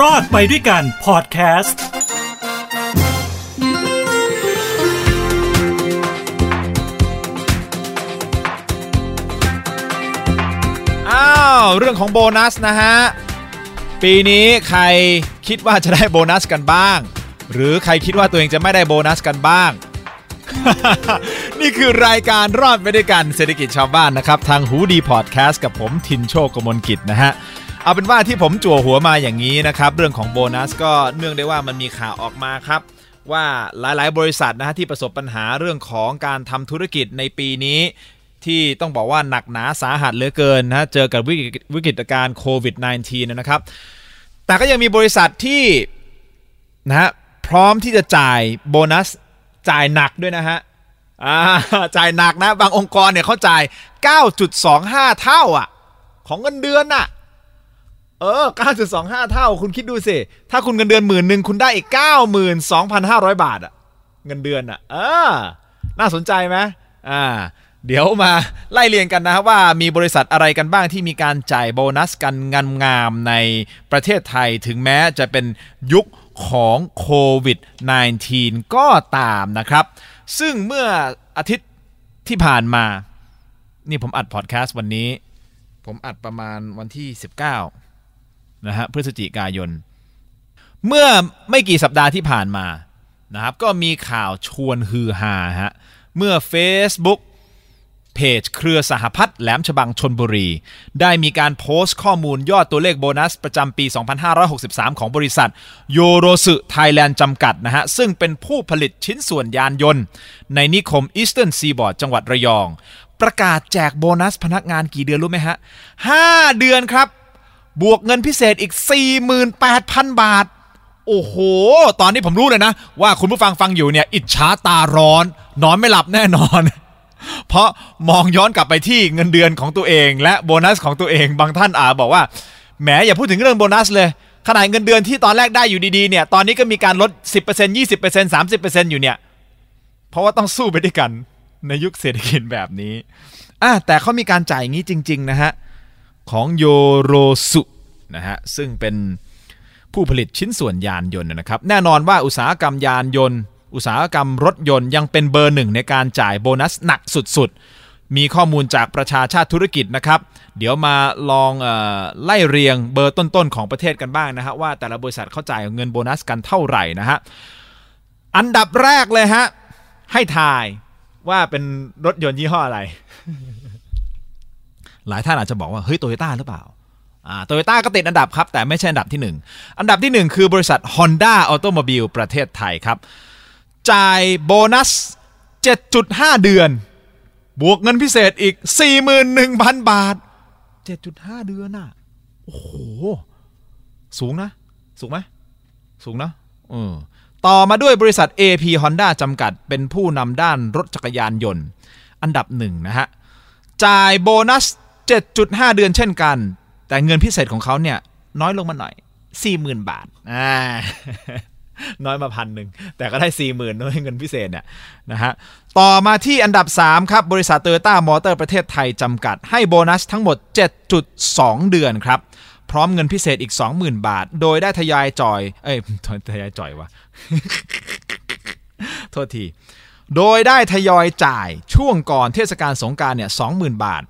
รอดไปด้วยกันพอดแคสต์อ้าวเรื่องของโบนัสนะฮะ ปีนี้ใครคิดว่าจะได้โบนัสกันบ้าง หรือใครคิดว่าตัวเองจะไม่ได้โบนัสกันบ้าง นี่คือรายการรอดไปด้วยกันเศรษฐกิจชาวบ้านนะครับ ทางหูดีพอดแคสต์กับผมทินโชคกมลกิจนะฮะ เอาเป็นว่าที่ผมจั่วหัวมาอย่างนี้นะครับ เรื่องของโบนัสก็เนื่องได้ว่ามันมีข่าวออกมาครับ ว่าหลายๆ บริษัทนะฮะที่ประสบปัญหาเรื่องของการทำธุรกิจในปีนี้ ที่ต้องบอกว่าหนักหนาสาหัสเหลือเกินนะเจอกับวิกฤตวิกฤตการณ์โควิด -19 นะครับ แต่ก็ยังมีบริษัทที่นะฮะพร้อมที่จะจ่ายโบนัสจ่ายหนักด้วยนะฮะจ่ายหนักนะ บางองค์กรเนี่ยเขาจ่าย 9.25 เท่าอะ ของเงินเดือนน่ะ เออ 9.25 เท่า คุณคิดดูสิ ถ้าคุณเงินเดือนหมื่นหนึ่งคุณได้อีก 92,500 บาทอะเงินเดือนอะเออ น่าสนใจไหมอ่า เดี๋ยวมาไล่เรียงกันนะครับว่ามีบริษัทอะไรกันบ้างที่มีการจ่ายโบนัสกันงามงามๆในประเทศไทยถึงแม้จะเป็นยุคของโควิด -19 ก็ตามนะครับ ซึ่งเมื่ออาทิตย์ที่ผ่านมา นี่ผมอัดพอดแคสต์วันนี้ ผมอัดประมาณวันที่ 19 นะฮะพฤศจิกายน เมื่อไม่กี่สัปดาห์ที่ผ่านมานะครับก็มีข่าวชวนฮือฮาฮะเมื่อ Facebook เพจเครือสหพัฒน์แหลมฉบังชนบุรี ได้มีการโพสต์ข้อมูลยอดตัวเลขโบนัสประจำปี 2563 ของบริษัทโยโรสึไทยแลนด์จำกัดนะฮะ ซึ่งเป็นผู้ผลิตชิ้นส่วนยานยนต์ ในนิคมอีสเทิร์นซีบอร์ดจังหวัดระยอง ประกาศแจกโบนัสพนักงานกี่เดือนรู้ไหมฮะ 5 เดือนครับ บวกเงินพิเศษอีก 48,000 บาท โอ้โห ตอนนี้ผมรู้เลยนะ ว่าคุณผู้ฟังฟังอยู่เนี่ย อิจฉาตาร้อน นอนไม่หลับแน่นอน เพราะมองย้อนกลับไปที่เงินเดือนของตัวเอง และโบนัสของตัวเองบางท่านอาจบอกว่าแหมอย่าพูดถึงเรื่องโบนัสเลยขนาดเงินเดือนที่ตอนแรกได้อยู่ดีๆเนี่ยตอนนี้ก็มีการลด 10% 20% 30%อยู่เนี่ยเพราะว่าต้องสู้ไปด้วยกันในยุคเศรษฐกิจแบบนี้อะแต่เขามีการจ่ายอย่างนี้จริง ๆ นะฮะ ของโยโรสุนะฮะซึ่งเป็นผู้ผลิตชิ้นส่วนยานยนต์นะครับ แน่นอนว่าอุตสาหกรรมยานยนต์ อุตสาหกรรมรถยนต์ยังเป็นเบอร์หนึ่งในการจ่ายโบนัสหนักสุดๆ มีข้อมูลจากประชาชาติธุรกิจนะครับ เดี๋ยวมาลองออไล่เรียงเบอร์ต้นๆ ของประเทศกันบ้างนะฮะว่าแต่ละบริษัทเขาจ่ายเงินโบนัสกันเท่าไหร่นะฮะอันดับแรกเลยฮะให้ทายว่าเป็นรถยนต์ยี่ห้ออะไร หลายท่านอาจจะบอกว่าเฮ้ยโตโยต้าหรือเปล่าอ่าโตโยต้าก็ติดอันดับครับ แต่ไม่ใช่อันดับที่ 1 อันดับที่ 1 คือบริษัท Honda Automobile ประเทศไทยครับ จ่ายโบนัส 7.5 เดือน บวกเงินพิเศษอีก 41,000 บาท 7.5 เดือนน่ะ โอ้โห สูงนะ สูงไหม สูงนะเออต่อมาด้วยบริษัท AP Honda จำกัดเป็นผู้นำด้านรถจักรยานยนต์ อันดับหนึ่งนะฮะ จ่ายโบนัส 7.5 เดือนเช่นกัน แต่เงินพิเศษของเขาเนี่ยน้อยลงมาหน่อย 40,000 บาทอ่าน้อยมาพันหนึ่งแต่ก็ได้ 40,000ด้วยเงินพิเศษเนี่ยนะฮะต่อมาที่อันดับ 3 ครับ บริษัทโตโยต้ามอเตอร์ประเทศไทยจำกัด ให้โบนัสทั้งหมด 7.2 เดือนครับ พร้อมเงินพิเศษอีก 20,000 บาท โดยได้ทยอยจ่อย เอ้ยทยอยจ่อยวะโทษที โดยได้ทยอยจ่ายช่วงก่อนเทศกาลสงการเนี่ย20,000 บาท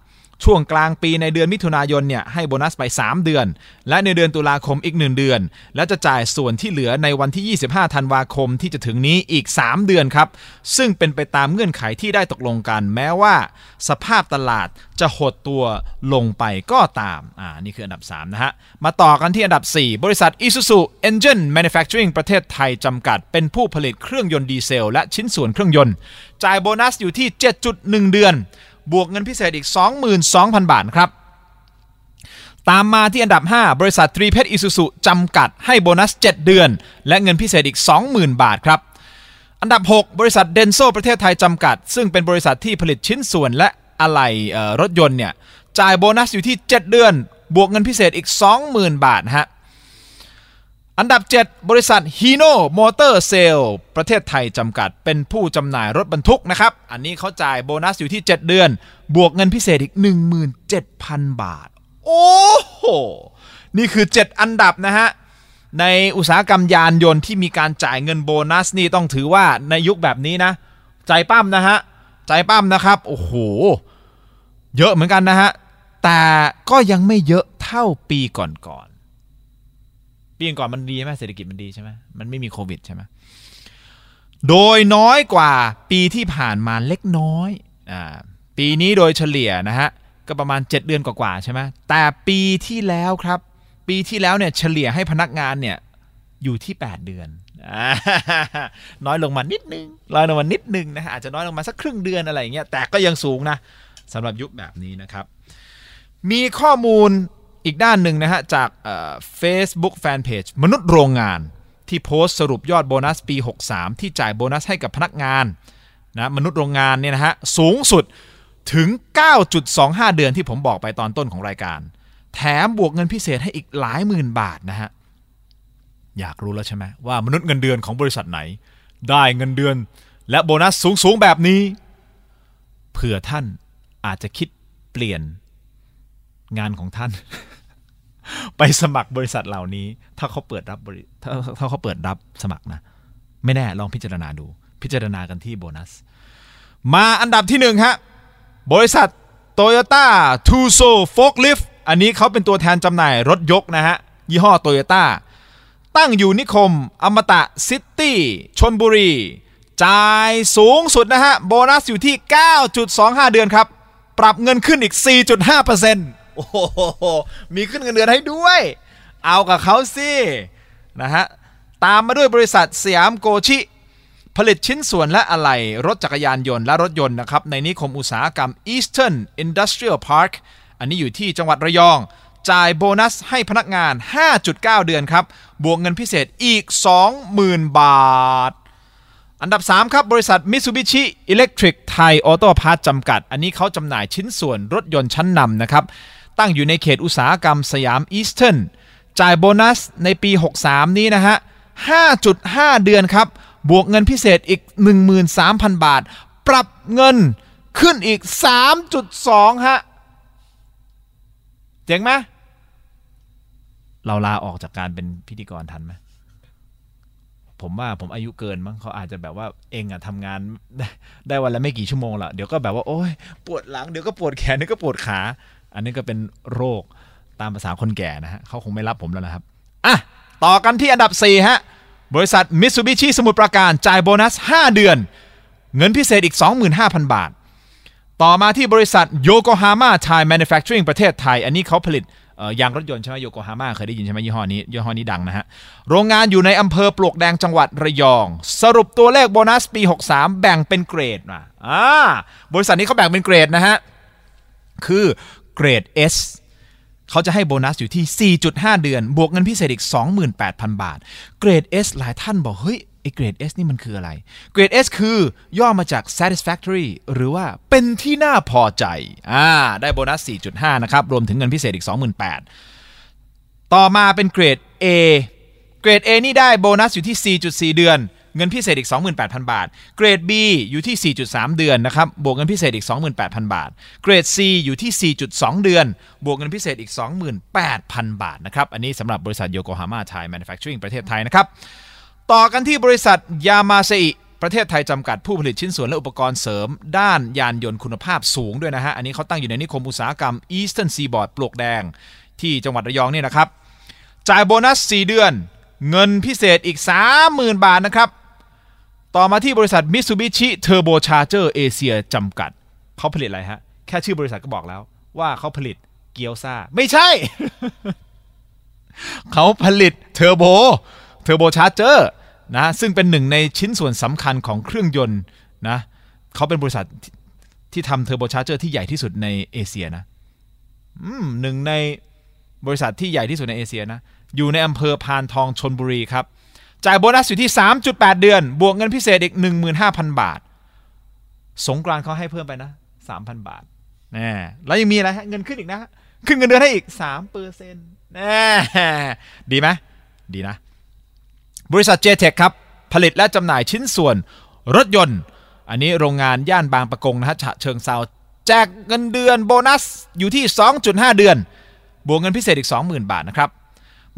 ช่วงกลางปีในเดือนมิถุนายนเนี่ยให้โบนัสไป 3 เดือน และในเดือนตุลาคมอีก 1 เดือน และจะจ่ายส่วนที่เหลือในวันที่ 25 ธันวาคมที่จะถึงนี้อีก 3 เดือนครับ ซึ่งเป็นไปตามเงื่อนไขที่ได้ตกลงกัน แม้ว่าสภาพตลาดจะหดตัวลงไปก็ตาม อ่า นี่คืออันดับ 3 นะฮะ มาต่อกันที่อันดับ 4 บริษัท Isuzu Engine Manufacturing ประเทศไทยจำกัด เป็นผู้ผลิตเครื่องยนต์ดีเซล และชิ้นส่วนเครื่องยนต์ จ่ายโบนัสอยู่ที่ 7.1 เดือน บวกเงินพิเศษอีก 22,000 บาทครับ ตามมาที่อันดับ 5 บริษัทตรีเพชรอิสุสุจำกัดให้โบนัส 7 เดือน และเงินพิเศษอีก 20,000 บาทครับ อันดับ 6 บริษัทเดนโซประเทศไทยจำกัด ซึ่งเป็นบริษัทที่ผลิตชิ้นส่วนและอะไหล่รถยนต์เนี่ยจ่ายโบนัสอยู่ที่ 7 เดือน บวกเงินพิเศษอีก 20,000 บาทฮะ อันดับ 7 บริษัท Hino Motor Sale ประเทศไทยจำกัดเป็นผู้จำหน่ายรถบรรทุกนะครับ อันนี้เขาจ่ายโบนัสอยู่ที่ 7 เดือน บวกเงินพิเศษอีก 17,000 บาท โอ้โห นี่คือ 7 อันดับนะฮะ ในอุตสาหกรรมยานยนต์ที่มีการจ่ายเงินโบนัสนี่ต้องถือว่าในยุคแบบนี้นะ ใจปั้มนะฮะ ใจปั้มนะครับ โอ้โห เยอะเหมือนกันนะฮะ แต่ก็ยังไม่เยอะเท่าปีก่อนๆ ปีก่อนมันดีใช่ไหมเศรษฐกิจมันดีใช่ไหมมันไม่มีโควิดใช่ไหมโดยน้อยกว่าปีที่ผ่านมาเล็กน้อยอ่าปีนี้โดยเฉลี่ยนะฮะก็ประมาณ 7 เดือนกว่าๆใช่ไหมแต่ปีที่แล้วครับ ปีที่แล้วเนี่ยเฉลี่ยให้พนักงานเนี่ยอยู่ที่ 8 เดือนอน้อยลงมานิดนึงน้อยลงมานิดนึงนะฮะอาจจะน้อยลงมาสักครึ่งเดือนอะไรอย่างเงี้ยแต่ก็ยังสูงนะสำหรับยุคแบบนี้นะครับ มีข้อมูล อีกด้านหนึ่งนะฮะจากเฟซบุ๊กแฟนเพจมนุษย์โรงงาน ที่โพสต์สรุปยอดโบนัสปี 63 ที่จ่ายโบนัสให้กับพนักงานนะมนุษย์โรงงานเนี่ยนะฮะสูงสุดถึง 9.25 เดือนที่ผมบอกไปตอนต้นของรายการ แถมบวกเงินพิเศษให้อีกหลายหมื่นบาทนะฮะอยากรู้แล้วใช่ไหมว่ามนุษย์เงินเดือนของบริษัทไหน ได้เงินเดือนและโบนัสสูงๆแบบนี้เผื่อท่านอาจจะคิดเปลี่ยน งานของท่าน ไปสมัครบริษัทเหล่านี้ ถ้าเขาเปิดรับบริถ้าถ้าเขาเปิดรับสมัครนะ ไม่แน่ลองพิจารณาดู พิจารณากันที่โบนัส มาอันดับที่หนึ่งฮะ บริษัท Toyota t u s o Forklift อันนี้เขาเป็นตัวแทนจำหน่ายรถยกนะฮะ ยี่ห้อ Toyota ตั้งอยู่นิคม อมตะซิตี้ชนบุรี จ่ายสูงสุดนะฮะ โบนัสอยู่ที่ 9.25 เดือนครับ ปรับเงินขึ้นอีก 4.5% อ้โหมีขึ้นเงินเดือนให้ด้วย เอากับเขาสินะฮะตามมาด้วยบริษัทสยามโกชิ ผลิตชิ้นส่วนและอะไหล่รถจักรยานยนต์และรถยนต์นะครับ ในนิคมอุตสาหกรรม Eastern Industrial Park อันนี้อยู่ที่จังหวัดระยอง จ่ายโบนัสให้พนักงาน 5.9 เดือนครับ บวกเงินพิเศษอีก 20,000 บาท อันดับ 3 ครับ บริษัท Mitsubishi Electric Thai Auto Parts จำกัด อันนี้เขาจำหน่ายชิ้นส่วนรถยนต์ชั้นนำนะครับ ตั้งอยู่ในเขตอุตสาหกรรมสยามอีสเทิร์นจ่ายโบนัสในปี 63 นี้นะฮะ 5.5 เดือนครับ บวกเงินพิเศษอีก 13,000 บาท ปรับเงินขึ้นอีก 3.2 ฮะ เจ๋งไหมเราลาออกจากการเป็นพิธีกรทันไหมผมว่าผมอายุเกินมั้งเขาอาจจะแบบว่าเองอะทำงานได้ได้วันละไม่กี่ชั่วโมงละเดี๋ยวก็แบบว่าโอ้ยปวดหลังเดี๋ยวก็ปวดแขนเดี๋ยวก็ปวดขา อันนี้ก็เป็นโรคตามภาษาคนแก่นะฮะเขาคงไม่รับผมแล้วนะครับอะต่อกันที่อันดับ 4 ฮะ บริษัทมิตซูบิชิสมุทรปราการจ่ายโบนัส 5 เดือน เงินพิเศษอีก 25,000 บาท ต่อมาที่บริษัทโยโกฮาม่าไทยแมนูแฟคเจอริงประเทศไทย อันนี้เขาผลิตยางรถยนต์ใช่ไหมโยโกฮาม่าเคยได้ยินใช่ไหมยี่ห้อนี้ยี่ห้อนี้ดังนะฮะ โรงงานอยู่ในอำเภอปลวกแดงจังหวัดระยอง สรุปตัวเลขโบนัสปี 63 แบ่งเป็นเกรดมาอ่าบริษัทนี้เขาแบ่งเป็นเกรดนะฮะ คือ เกรด S เขาจะให้โบนัสอยู่ที่ 4.5 เดือน บวกเงินพิเศษอีก 28,000 บาท เกรด S หลายท่านบอก เฮ้ยไอเกรด S นี่มันคืออะไร เกรด S คือย่อมาจาก satisfactory หรือว่าเป็นที่น่าพอใจ อ่า ได้โบนัส 4.5 นะครับ รวมถึงเงินพิเศษอีก 28,000 ต่อมาเป็นเกรด A เกรด A นี่ได้โบนัสอยู่ที่ 4.4 เดือน เงินพิเศษอีก 28,000 บาท เกรด B อยู่ที่ 4.3 เดือนนะครับ บวกเงินพิเศษอีก 28,000 บาท เกรด C อยู่ที่ 4.2 เดือน บวกเงินพิเศษอีก 28,000 บาทนะครับ อันนี้สำหรับบริษัทโยโกฮาม่าไทยแมนูแฟคเจอริงประเทศไทยนะครับ ต่อกันที่บริษัทยามาเซอิประเทศไทยจำกัดผู้ผลิตชิ้นส่วนและอุปกรณ์เสริม ด้านยานยนต์คุณภาพสูงด้วยนะฮะ อันนี้เขาตั้งอยู่ในนิคมอุตสาหกรรม Eastern Seaboard ปลวกแดง ที่จังหวัดระยองเนี่ยนะครับ จ่ายโบนัส 4 เดือน เงินพิเศษอีก 30,000 บาทนะครับ ต่อมาที่บริษัท Mitsubishi Turbo Charger Asia จำกัด เขาผลิตอะไรฮะ แค่ชื่อบริษัทก็บอกแล้ว ว่าเขาผลิตเกี๊ยวซ่าไม่ใช่ เขาผลิตเทอร์โบเทอร์โบชาร์เจอร์นะซึ่งเป็นหนึ่งในชิ้นส่วนสำคัญของเครื่องยนต์นะเขาเป็นบริษัทที่ทำเทอร์โบชาร์เจอร์ที่ใหญ่ที่สุดในเอเชียนะหนึ่งในบริษัทที่ใหญ่ที่สุดในเอเชียนะ อยู่ในอำเภอพานทองชลบุรีครับ จ่ายโบนัสอยู่ที่ 3.8 เดือน บวกเงินพิเศษอีก 15,000 บาท สงกรานต์เขาให้เพิ่มไปนะ 3,000 บาทแน่แล้วยังมีอะไรฮะเงินขึ้นอีกนะ ขึ้นเงินเดือนให้อีก3เปอร์เซ็นต์แน่ดีไหมดีนะ บริษัท JTEC ครับ ผลิตและจำหน่ายชิ้นส่วนรถยนต์ อันนี้โรงงานย่านบางประกงนะฮะฉะเชิงเซาแจกเงินเดือนโบนัสอยู่ที่ 2.5 เดือน บวกเงินพิเศษอีก 20,000 บาทนะครับ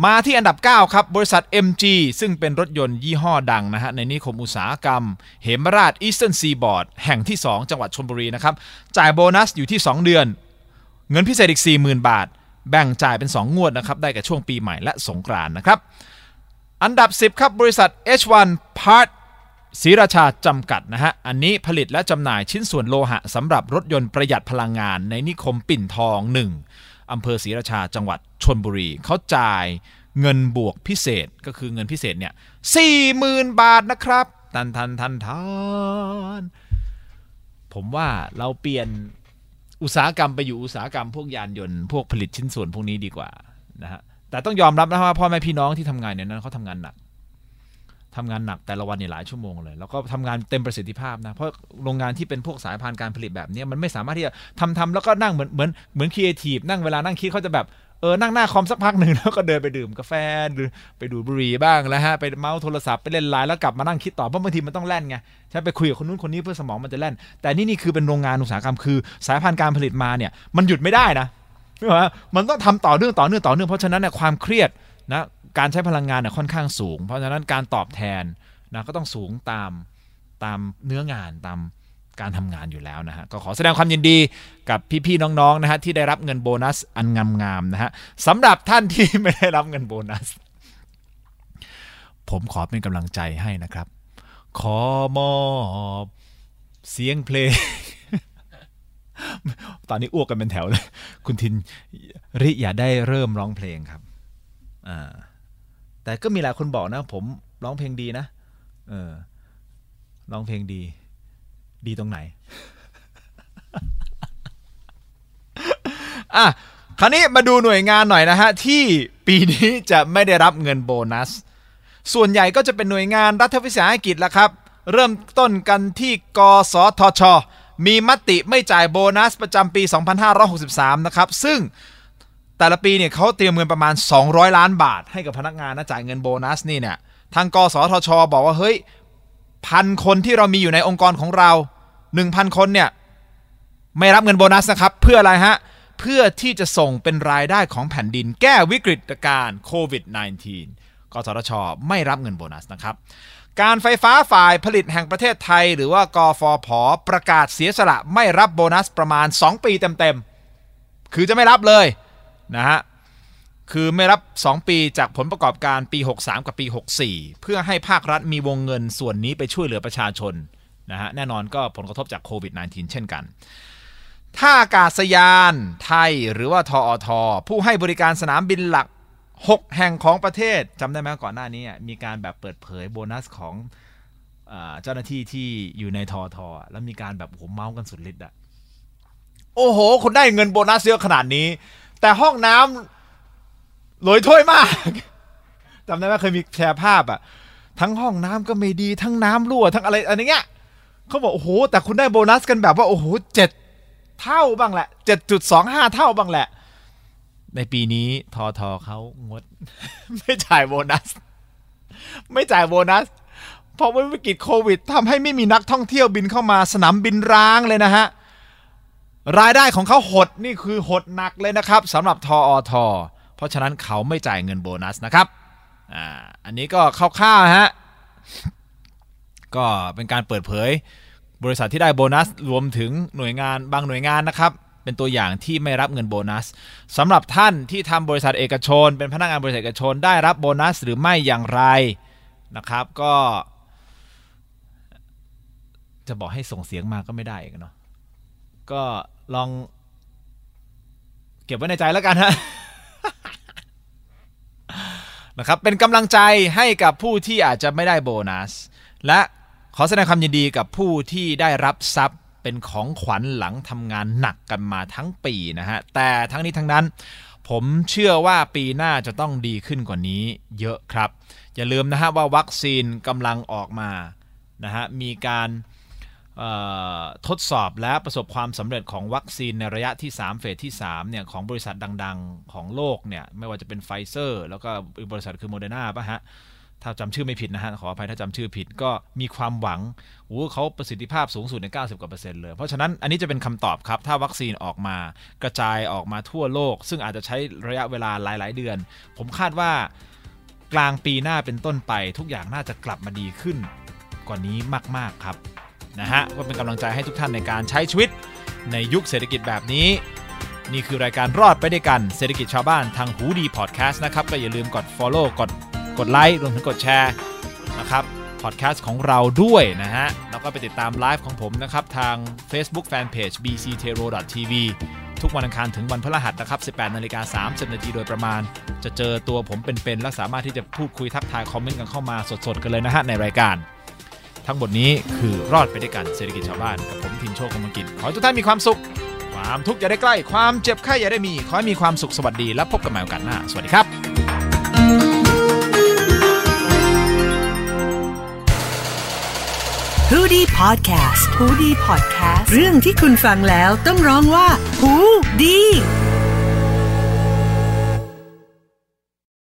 มาที่อันดับ 9 ครับ บริษัท MG ซึ่งเป็นรถยนต์ยี่ห้อดังนะฮะ ในนิคมอุตสาหกรรม เหมราชอีสเทิร์นซีบอร์ดแห่งที่ 2 จังหวัดชลบุรีนะครับ จ่ายโบนัสอยู่ที่ 2 เดือน เงินพิเศษอีก 40,000 บาท แบ่งจ่ายเป็น 2 งวดนะครับ ได้กับช่วงปีใหม่และสงกรานต์นะครับ อันดับ 10 ครับ บริษัท H1 Part ศรีราชาจำกัดนะฮะ อันนี้ผลิตและจำหน่ายชิ้นส่วนโลหะสำหรับรถยนต์ประหยัดพลังงานในนิคมปิ่นทอง 1 อำเภอศรีราชาจังหวัดชนบุรี เขาจ่ายเงินบวกพิเศษก็คือเงินพิเศษเนี่ยสี่หมื่นบาทนะครับทันทันทันทันผมว่าเราเปลี่ยนอุตสาหกรรมไปอยู่อุตสาหกรรมพวกยานยนต์พวกผลิตชิ้นส่วนพวกนี้ดีกว่านะฮะแต่ต้องยอมรับนะว่าพ่อแม่พี่น้องที่ทำงานเนี่ยนั้นเขาทำงานหนัก ทำงานหนักแต่ละวันเนี่ยหลายชั่วโมงเลย แล้วก็ทำงานเต็มประสิทธิภาพนะ เพราะโรงงานที่เป็นพวกสายพานการผลิตแบบนี้มันไม่สามารถที่จะทำทำแล้วก็นั่งเหมือนเหมือนเหมือนครีเอทีฟนั่งเวลานั่งคิดเขาจะแบบเออนั่งหน้าคอมสักพักหนึ่งแล้วก็เดินไปดื่มกาแฟหรือไปดูบุหรี่บ้างแล้วฮะไปเมาส์โทรศัพท์ไปเล่นไลน์แล้วกลับมานั่งคิดต่อเพราะบางทีมันต้องแล่นไงใช่ไปคุยกับคนนู้นคนนี้เพื่อสมองมันจะแล่น แต่นี่นี่คือเป็นโรงงานอุตสาหกรรมคือสายพานการผลิตมาเนี่ยมันหยุดไม่ได้นะมันต้องทำต่อเนื่องต่อเนื่องต่อเนื่องเพราะฉะนั้นเนี่ยความเครียดนะ การใช้พลังงานเนี่ยค่อนข้างสูง เพราะฉะนั้นการตอบแทนนะก็ต้องสูงตามตามเนื้องานตามการทำงานอยู่แล้วนะฮะก็ขอแสดงความยินดีกับพี่ๆน้องๆนะฮะที่ได้รับเงินโบนัสอันงามๆนะฮะสำหรับท่านที่ไม่ได้รับเงินโบนัส ผมขอเป็นกำลังใจให้นะครับ ขอมอบเสียงเพลง ตอนนี้อ้วกกันเป็นแถวเลย คุณทินริอย่าได้เริ่มร้องเพลงครับ อ่า แต่ก็มีหลายคนบอกนะ ผมร้องเพลงดีนะ เออ ร้องเพลงดี ดีตรงไหน อะ คราวนี้มาดูหน่วยงานหน่อยนะฮะ ที่ปีนี้จะไม่ได้รับเงินโบนัส ส่วนใหญ่ก็จะเป็นหน่วยงานรัฐวิสาหกิจละครับ เริ่มต้นกันที่กสทช มีมติไม่จ่ายโบนัสประจำปี 2563 นะครับ ซึ่ง แต่ละปีเนี่ยเขาเตรียมเงินประมาณ 200 ล้านบาท ให้กับพนักงานนะจ่ายเงินโบนัสนี่เนี่ยทางกสทช บอกว่าเฮ้ยพันคนที่เรามีอยู่ในองค์กรของเรา 1,000 คนเนี่ยไม่รับเงินโบนัสนะครับ เพื่ออะไรฮะ เพื่อที่จะส่งเป็นรายได้ของแผ่นดิน แก้วิกฤตการโควิด -19 กสทช ไม่รับเงินโบนัสนะครับ การไฟฟ้าฝ่ายผลิตแห่งประเทศไทย หรือว่ากฟผ ประกาศเสียสละไม่รับโบนัสประมาณ 2 ปีเต็มๆ คือจะไม่รับเลย นะฮะคือไม่รับ 2 ปีจากผลประกอบการปี 63 กับปี 64 เพื่อให้ภาครัฐมีวงเงินส่วนนี้ไปช่วยเหลือประชาชนนะฮะแน่นอนก็ผลกระทบจากโควิด -19 เช่นกันท่าอากาศยานไทยหรือว่าทอท ผู้ให้บริการสนามบินหลัก 6 แห่งของประเทศจำได้ไหมก่อนหน้านี้มีการแบบเปิดเผยโบนัสของเจ้าหน้าที่ที่อยู่ในทอทแล้วมีการแบบโอ้โหเมาส์กันสุดฤทธิ์อะโอ้โห คุณได้เงินโบนัสเยอะขนาดนี้ แต่ห้องน้ำลอยถ้วยมากจำได้ไหมเคยมีแชร์ภาพอะทั้งห้องน้ำก็ไม่ดีทั้งน้ำรั่วทั้งอะไรอะไรเงี้ยเขาบอกโอ้โหแต่คุณได้โบนัสกันแบบว่าโอ้โหเจ็ดเท่าบ้างแหละเจ็ดจุดสองห้าเท่าบ้างแหละ ในปีนี้ทอทอเขางด ไม่จ่ายโบนัส ไม่จ่ายโบนัสเพราะว่าวิกฤตโควิดทำให้ไม่มีนักท่องเที่ยวบินเข้ามาสนามบินร้างเลยนะฮะ รายได้ของเขาหดนี่คือหดหนักเลยนะครับสำหรับทออทอเพราะฉะนั้นเขาไม่จ่ายเงินโบนัสนะครับอ่าอันนี้ก็คร่าวๆฮะก็เป็นการเปิดเผยบริษัทที่ได้โบนัสรวมถึงหน่วยงานบางหน่วยงานนะครับ เป็นตัวอย่างที่ไม่รับเงินโบนัสสำหรับท่านที่ทำบริษัทเอกชน เป็นพนักงานบริษัทเอกชนได้รับโบนัสหรือไม่อย่างไรนะครับ ก็ จะบอกให้ส่งเสียงมาก็ไม่ได้เนาะก็ ลอง เก็บไว้ในใจแล้วกันฮะนะครับเป็นกำลังใจให้กับผู้ที่อาจจะไม่ได้โบนัส และขอแสดงความยินดีกับผู้ที่ได้รับทรัพย์เป็นของขวัญหลังทำงานหนักกันมาทั้งปีนะฮะ แต่ทั้งนี้ทั้งนั้น ผมเชื่อว่าปีหน้าจะต้องดีขึ้นกว่านี้เยอะครับ อย่าลืมนะฮะว่าวัคซีนกำลังออกมานะฮะมีการ ทดสอบและประสบความสำเร็จของวัคซีนในระยะที่ 3 เฟสที่3เนี่ยของบริษัทดัง ๆ ของโลกเนี่ยไม่ว่าจะเป็นไฟเซอร์ แล้วก็บริษัทคือโมเดอร์นาป่ะฮะ ถ้าจำชื่อไม่ผิดนะฮะ ขออภัยถ้าจำชื่อผิดก็มีความหวังโอ้เขาประสิทธิภาพสูงสุดใน 90 กว่าเปอร์เซ็นต์เลย เพราะฉะนั้นอันนี้จะเป็นคำตอบครับ ถ้าวัคซีนออกมากระจายออกมาทั่วโลก ซึ่งอาจจะใช้ระยะเวลาหลาย ๆ เดือน ผมคาดว่ากลางปีหน้าเป็นต้นไป ทุกอย่างน่าจะกลับมาดีขึ้นกว่านี้มาก ๆ ครับ นะฮะก็เป็นกำลังใจให้ทุกท่านในการใช้ชีวิต ในยุคเศรษฐกิจแบบนี้ นี่คือรายการรอดไปด้วยกันเศรษฐกิจชาวบ้านทางหูดีพอดแคสต์นะครับก็อย่าลืมกด Follow กดกดไลค์รวมถึงกดแชร์นะครับพอดแคสต์ของเราด้วยนะฮะ แล้วก็ไปติดตามไลฟ์ของผมนะครับ ทาง Facebook Fanpage bctero.tv ทุกวันอังคารถึงวันพฤหัสนะครับ 18นาฬิกา30นาทีโดยประมาณ จะเจอตัวผมเป็นๆ และสามารถที่จะพูดคุยทักทายคอมเมนต์กันเข้ามาสดๆ กันเลยนะฮะ ในรายการ ทั้งหมดนี้คือรอดไปด้วยกันเศรษฐกิจชาวบ้านกับผมทินโชคกมลกิจขอให้ทุกท่านมีความสุข ความทุกข์อย่าได้ใกล้ ความเจ็บไข้อย่าได้มีขอให้มีความสุขสวัสดีและพบกันใหม่โอกาสหน้า สวัสดีครับฮูดี้พอดแคสต์ฮูดี้พอดแคสต์เรื่องที่คุณฟังแล้วต้องร้องว่าฮูดี